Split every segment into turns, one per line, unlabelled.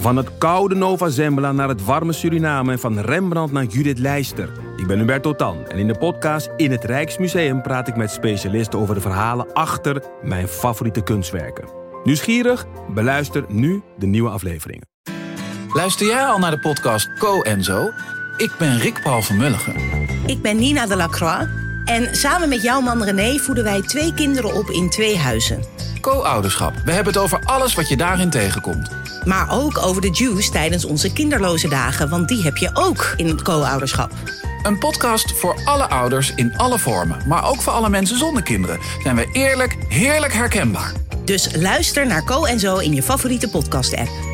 Van het koude Nova Zembla naar het warme Suriname en van Rembrandt naar Judith Leister. Ik ben Hubert Totan en in de podcast In het Rijksmuseum praat ik met specialisten over de verhalen achter mijn favoriete kunstwerken. Nieuwsgierig? Beluister nu de nieuwe afleveringen.
Luister jij al naar de podcast Co en Zo? Ik ben Rick Paul van Mulligen.
Ik ben Nina de Lacroix. En samen met jouw man René voeden wij twee kinderen op in twee huizen.
Co-ouderschap. We hebben het over alles wat je daarin tegenkomt.
Maar ook over de juice tijdens onze kinderloze dagen, want die heb je ook in het co-ouderschap.
Een podcast voor alle ouders in alle vormen, maar ook voor alle mensen zonder kinderen. Zijn we eerlijk, heerlijk herkenbaar.
Dus luister naar Co en Zo in je favoriete podcast-app.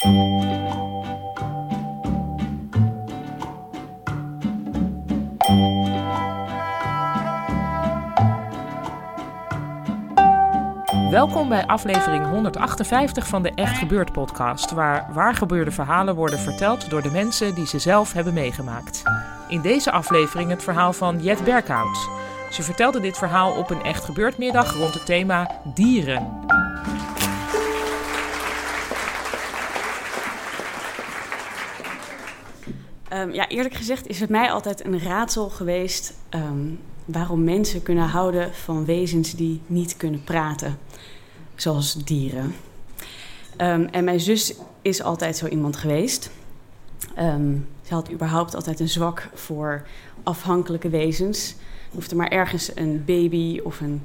Welkom bij aflevering 158 van de Echt Gebeurd podcast, waar waargebeurde verhalen worden verteld door de mensen die ze zelf hebben meegemaakt. In deze aflevering het verhaal van Jet Berkhout. Ze vertelde dit verhaal op een Echt Gebeurd middag rond het thema dieren.
Um, ja, eerlijk gezegd is het mij altijd een raadsel geweest um, waarom mensen kunnen houden van wezens die niet kunnen praten, zoals dieren. Um, en mijn zus is altijd zo iemand geweest. ze had überhaupt altijd een zwak voor afhankelijke wezens. Er hoefde maar ergens een baby of een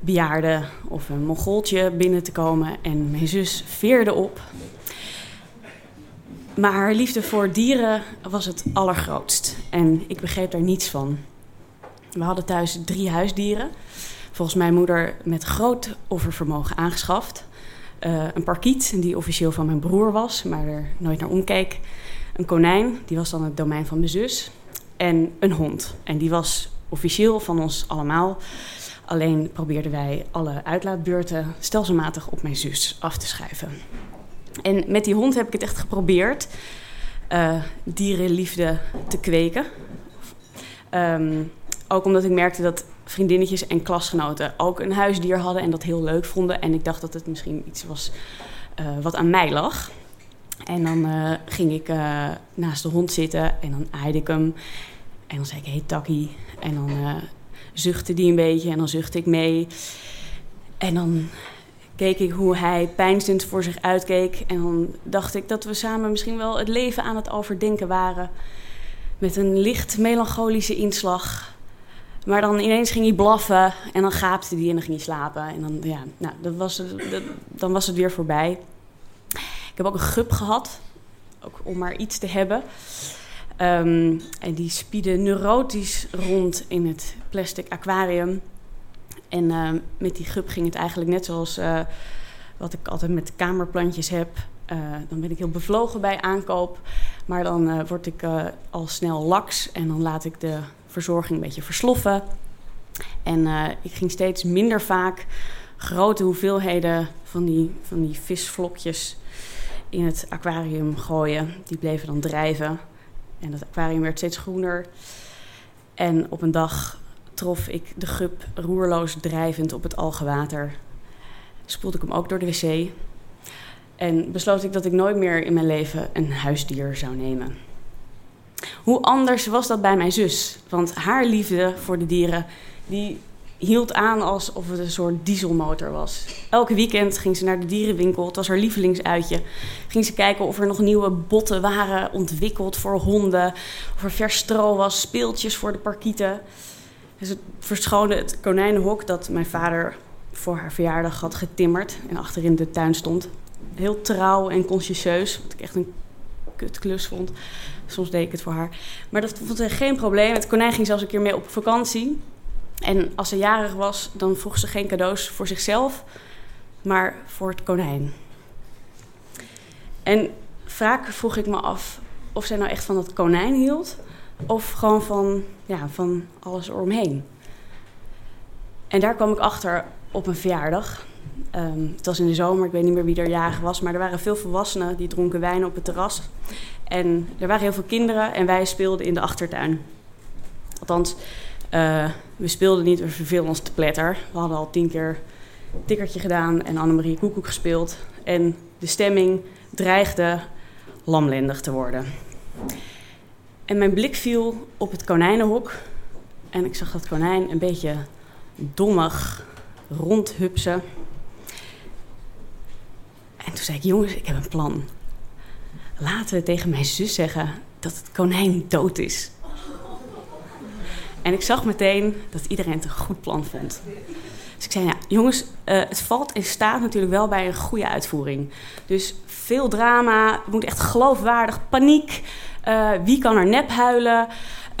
bejaarde of een mongooltje binnen te komen en mijn zus veerde op maar haar liefde voor dieren was het allergrootst. En ik begreep daar niets van. We hadden thuis drie huisdieren. Volgens mijn moeder met groot offervermogen aangeschaft. Uh, een parkiet, die officieel van mijn broer was, maar er nooit naar omkeek. Een konijn, die was dan het domein van mijn zus. En een hond. En die was officieel van ons allemaal. Alleen probeerden wij alle uitlaatbeurten stelselmatig op mijn zus af te schrijven. En met die hond heb ik het echt geprobeerd uh, dierenliefde te kweken. Um, ook omdat ik merkte dat vriendinnetjes en klasgenoten ook een huisdier hadden en dat heel leuk vonden. En ik dacht dat het misschien iets was uh, wat aan mij lag. En dan uh, ging ik naast de hond zitten en dan aaide ik hem. En dan zei ik, hey Takkie. En dan zuchtte die een beetje en dan zuchtte ik mee. En dan keek ik hoe hij pijnstend voor zich uitkeek. En dan dacht ik dat we samen misschien wel het leven aan het overdenken waren. Met een licht melancholische inslag. Maar dan ineens ging hij blaffen en dan gaapte hij en dan ging hij slapen. En dan, ja, nou, dat was, dat, dan was het weer voorbij. Ik heb ook een gup gehad, ook om maar iets te hebben. Um, en die spiedde neurotisch rond in het plastic aquarium. En uh, met die gup ging het eigenlijk net zoals uh, wat ik altijd met kamerplantjes heb. Uh, dan ben ik heel bevlogen bij aankoop. Maar dan word ik al snel laks en dan laat ik de verzorging een beetje versloffen. En ik ging steeds minder vaak grote hoeveelheden van die, van die visvlokjes in het aquarium gooien. Die bleven dan drijven. En het aquarium werd steeds groener. En op een dag trof ik de gup roerloos drijvend op het algewater. Spoelde ik hem ook door de wc. En besloot ik dat ik nooit meer in mijn leven een huisdier zou nemen. Hoe anders was dat bij mijn zus? Want haar liefde voor de dieren die hield aan alsof het een soort dieselmotor was. Elke weekend ging ze naar de dierenwinkel, het was haar lievelingsuitje. Ging ze kijken of er nog nieuwe botten waren ontwikkeld voor honden, of er vers stro was, speeltjes voor de parkieten. Dus het verschoonde het konijnenhok dat mijn vader voor haar verjaardag had getimmerd en achterin de tuin stond. Heel trouw en consciëntieus, wat ik echt een kutklus vond. Soms deed ik het voor haar. Maar dat vond ze geen probleem. Het konijn ging zelfs een keer mee op vakantie. En als ze jarig was, dan vroeg ze geen cadeaus voor zichzelf, maar voor het konijn. En vaak vroeg ik me af of zij nou echt van dat konijn hield of gewoon van, ja, van alles eromheen. En daar kwam ik achter op een verjaardag. Um, het was in de zomer, ik weet niet meer wie er jarig was, maar er waren veel volwassenen die dronken wijn op het terras. En er waren heel veel kinderen en wij speelden in de achtertuin. Althans, uh, we speelden niet, we verveelden ons te pletter. We hadden al tien keer tikkertje gedaan en Annemarie Koekoek gespeeld. En de stemming dreigde lamlendig te worden. En mijn blik viel op het konijnenhok. En ik zag dat konijn een beetje dommig rondhupsen. En toen zei ik, jongens, ik heb een plan. Laten we tegen mijn zus zeggen dat het konijn dood is. En ik zag meteen dat iedereen het een goed plan vond. Dus ik zei, ja, jongens, uh, het valt in staat natuurlijk wel bij een goede uitvoering. Dus veel drama, het moet echt geloofwaardig, paniek. Uh, wie kan er nep huilen?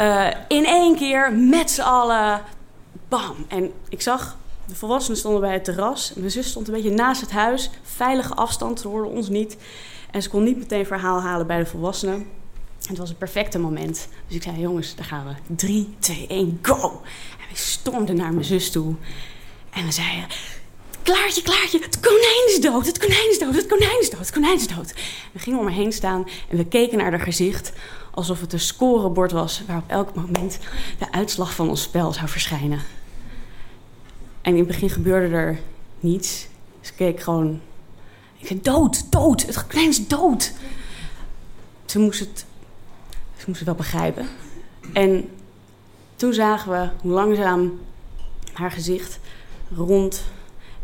Uh, in één keer, met z'n allen, bam. En ik zag, de volwassenen stonden bij het terras. Mijn zus stond een beetje naast het huis, veilige afstand, ze hoorden ons niet. En ze kon niet meteen verhaal halen bij de volwassenen. Het was een perfecte moment. Dus ik zei, jongens, daar gaan we. 3, 2, 1, go! En we stormden naar mijn zus toe. En we zeiden, Klaartje, Klaartje, het konijn is dood, het konijn is dood, het konijn is dood, het konijn is dood. We gingen om haar heen staan en we keken naar haar gezicht alsof het een scorebord was waar op elk moment de uitslag van ons spel zou verschijnen. En in het begin gebeurde er niets. Ze keek gewoon. Ik zei: dood, dood, het konijn is dood. Ze moest het, ze moest het wel begrijpen. En toen zagen we hoe langzaam haar gezicht rond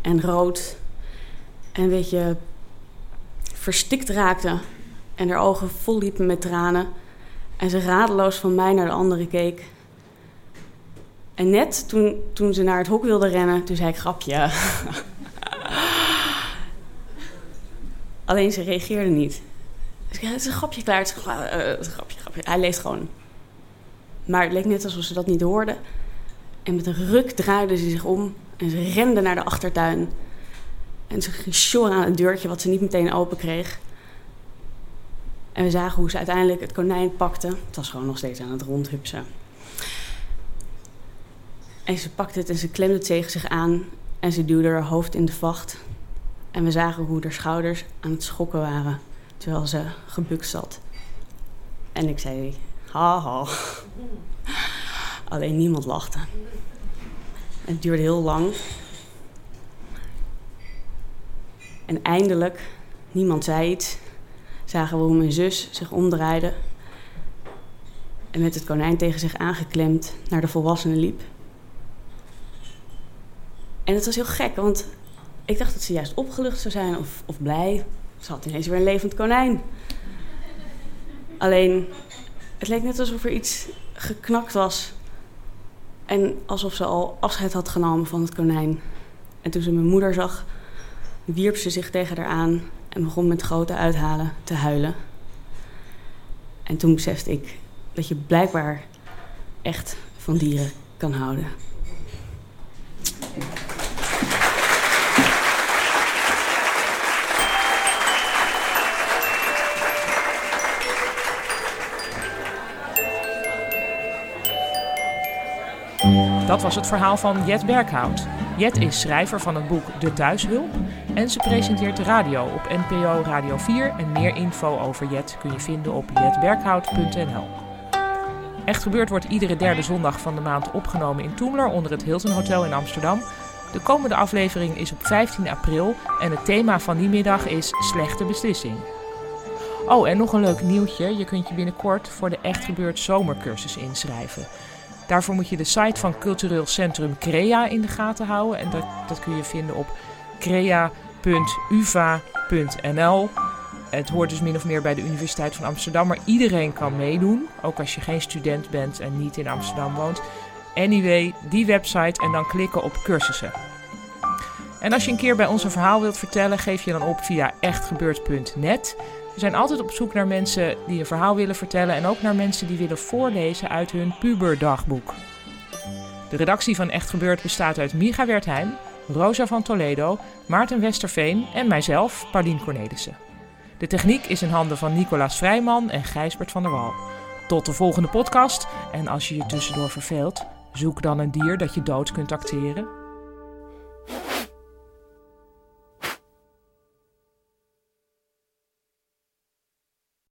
en rood en een beetje verstikt raakte. En haar ogen vol liepen met tranen. En ze radeloos van mij naar de andere keek. En net toen, toen ze naar het hok wilde rennen, toen zei ik grapje. Alleen ze reageerde niet. Dus het is een grapje klaar. Het is een, een grapje, grapje. Hij leeft gewoon. Maar het leek net alsof ze dat niet hoorde. En met een ruk draaide ze zich om en ze rende naar de achtertuin. En ze ging aan het deurtje wat ze niet meteen open kreeg. En we zagen hoe ze uiteindelijk het konijn pakte. Het was gewoon nog steeds aan het rondhupsen. En ze pakte het en ze klemde het tegen zich aan. En ze duwde haar hoofd in de vacht. En we zagen hoe haar schouders aan het schokken waren. Terwijl ze gebukt zat. En ik zei, haha. Alleen niemand lachte. Het duurde heel lang. En eindelijk, niemand zei iets, zagen we hoe mijn zus zich omdraaide en met het konijn tegen zich aangeklemd naar de volwassenen liep. En het was heel gek, want ik dacht dat ze juist opgelucht zou zijn of, of blij. Ze had ineens weer een levend konijn. Alleen, het leek net alsof er iets geknakt was en alsof ze al afscheid had genomen van het konijn. En toen ze mijn moeder zag, wierp ze zich tegen haar aan en begon met grote uithalen te huilen. En toen besefte ik dat je blijkbaar echt van dieren kan houden.
Dat was het verhaal van Jet Berghout. Jet is schrijver van het boek De Thuishulp en ze presenteert de radio op NPO Radio 4 en meer info over Jet kun je vinden op jetberghout.nl. Echt gebeurd wordt iedere derde zondag van de maand opgenomen in Toemler onder het Hilton Hotel in Amsterdam. De komende aflevering is op 15 april en het thema van die middag is slechte beslissing. Oh, en nog een leuk nieuwtje. Je kunt je binnenkort voor de Echt Gebeurd zomercursus inschrijven. Daarvoor moet je de site van Cultureel Centrum Crea in de gaten houden. En dat, dat kun je vinden op crea.uva.nl. Het hoort dus min of meer bij de Universiteit van Amsterdam, maar iedereen kan meedoen. Ook als je geen student bent en niet in Amsterdam woont. Anyway, die website en dan klikken op cursussen. En als je een keer bij ons een verhaal wilt vertellen, geef je dan op via echtgebeurd.net. We zijn altijd op zoek naar mensen die een verhaal willen vertellen en ook naar mensen die willen voorlezen uit hun puberdagboek. De redactie van Echt Gebeurd bestaat uit Miga Wertheim, Rosa van Toledo, Maarten Westerveen en mijzelf, Paulien Cornelissen. De techniek is in handen van Nicolaas Vrijman en Gijsbert van der Wal. Tot de volgende podcast en als je je tussendoor verveelt, zoek dan een dier dat je dood kunt acteren